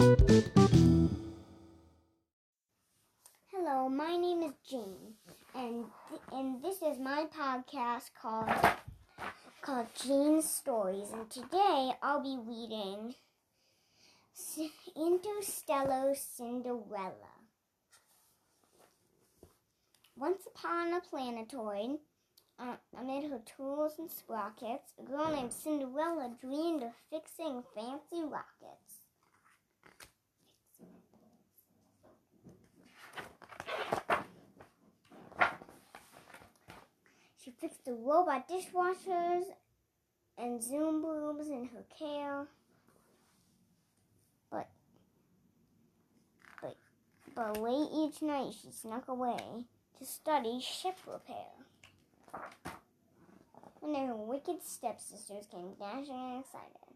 Hello, my name is Jane, and th- and this is my podcast called called Jean's Stories. And today I'll be reading C- Interstellar Cinderella. Once upon a planetoid, uh, amid her tools and sprockets, a girl named Cinderella dreamed of fixing fancy rockets. Fixed the robot dishwashers and Zoom boobs in her care. But, but, but late each night she snuck away to study ship repair. Day her wicked stepsisters came dashing and excited.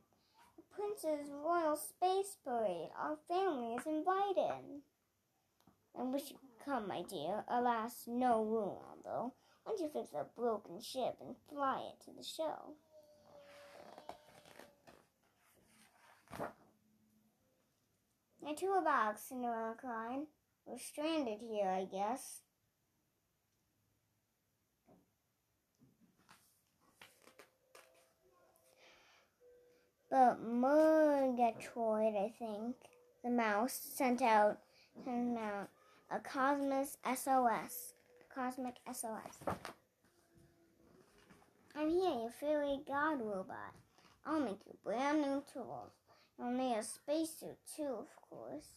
The Prince's Royal Space Parade. Our family is invited. I wish you could come, my dear. Alas, no room, although. Don't you fix a broken ship and fly it to the show? My toolbox, Cinderella cried. We're stranded here, I guess. But Murgatroyd, I think, the mouse, sent out, sent out a Cosmos SOS. Cosmic SOS. I'm here, your fairy god robot. I'll make you brand new tools. You'll need a spacesuit too, of course.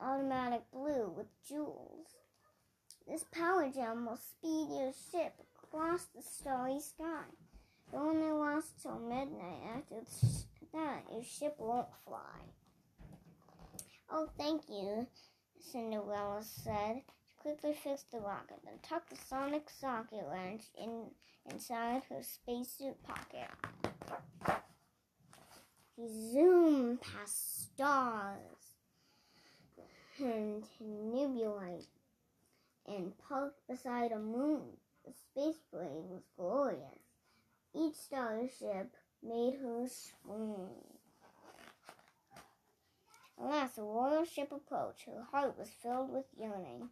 Automatic blue with jewels. This power gem will speed your ship across the starry sky. It only lasts till midnight. After that, your ship won't fly. Oh, thank you, Cinderella said. She quickly fixed the rocket, then tucked the sonic socket wrench in inside her spacesuit pocket. She zoomed past stars and nebulae and parked beside a moon. The space parade was glorious. Each starship made her swoon. Alas, the royal ship approached. Her heart was filled with yearning.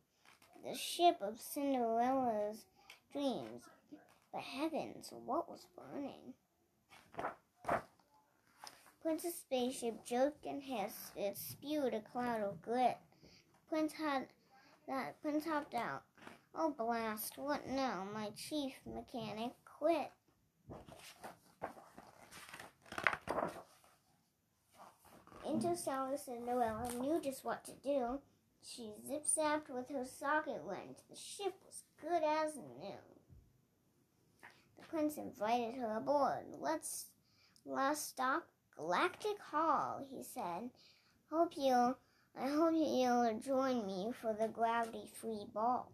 The ship of Cinderella's dreams. But heavens, what was burning? Prince's spaceship jerked and hissed. It spewed a cloud of grit. Prince had that Prince hopped out. Oh blast, what now? My chief mechanic quit. Interstellar Cinderella knew just what to do. She zip zapped with her socket wrench. The ship was good as new. The prince invited her aboard. Let's last stop Galactic Hall, he said. Hope you I hope you'll join me for the gravity free ball.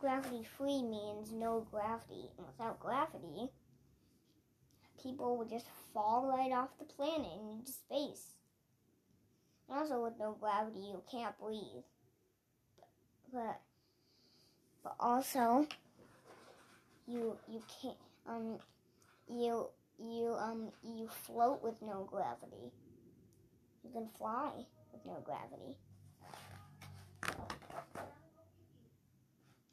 Gravity free means no gravity. And without gravity, people would just fall right off the planet into space. And also, with no gravity, you can't breathe. But, but also, you you can't um you you um you float with no gravity. You can fly with no gravity.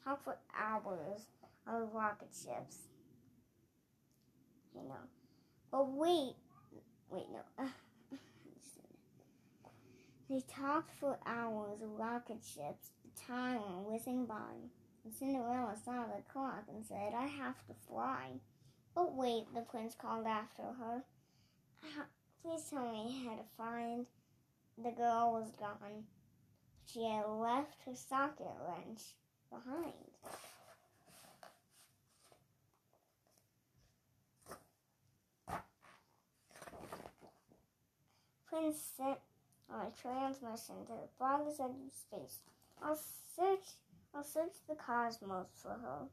How for hours on rocket ships. You know. But wait, wait, no. they talked for hours of rocket ships, the time whizzing by. And Cinderella saw the clock and said, I have to fly. But wait, the prince called after her. Uh-huh. Please tell me how to find. The girl was gone. She had left her socket wrench behind. Prince sent on a transmission to the farthest edge of space. I'll search I'll search the cosmos for her.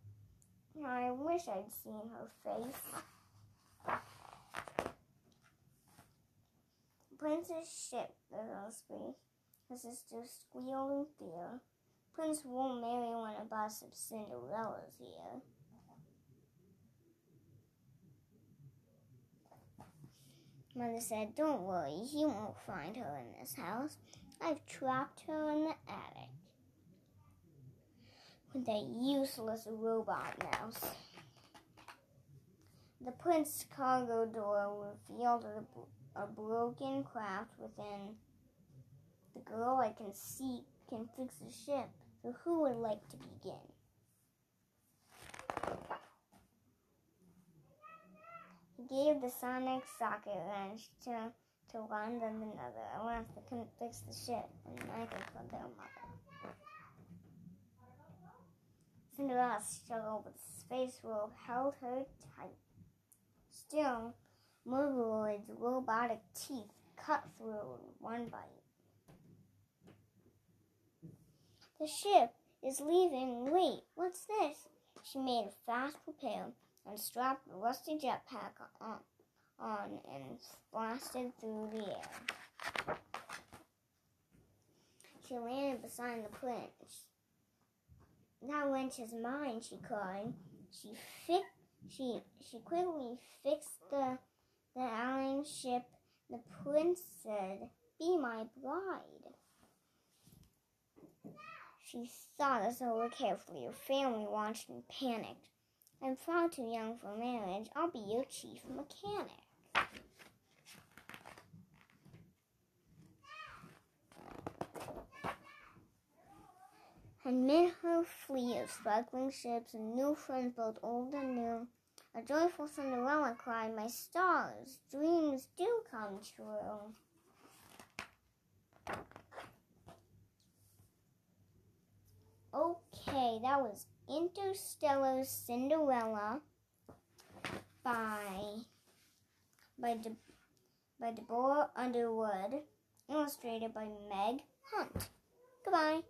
I wish I'd seen her face. Prince's ship goes on space. Her sister squealed in fear. Prince won't marry one of us if Cinderella's here. Mother said, Don't worry, he won't find her in this house. I've trapped her in the attic with that useless robot mouse. The prince's cargo door revealed a, a broken craft within. The girl I can see can fix the ship, so who would like to begin? Gave the sonic socket wrench to, to London another. Alas, they couldn't fix the ship, and neither could their mother. Cinderella struggled with the space robe, held her tight. Still, Mongoloid's robotic teeth cut through in one bite. The ship is leaving. Wait, what's this? She made a fast repair and strapped a rusty jetpack on, on and blasted through the air. She landed beside the prince. That wrench is mine, she cried. She fi- she she quickly fixed the the alien ship. The prince said, "Be my bride." She thought this over carefully. Her family watched and panicked. I'm far too young for marriage. I'll be your chief mechanic. Amid her fleet of sparkling ships and new friends, both old and new, a joyful Cinderella cried, My stars, dreams do come true. Oh, Okay, that was Interstellar Cinderella by by De, by Deborah Underwood, illustrated by Meg Hunt. Goodbye.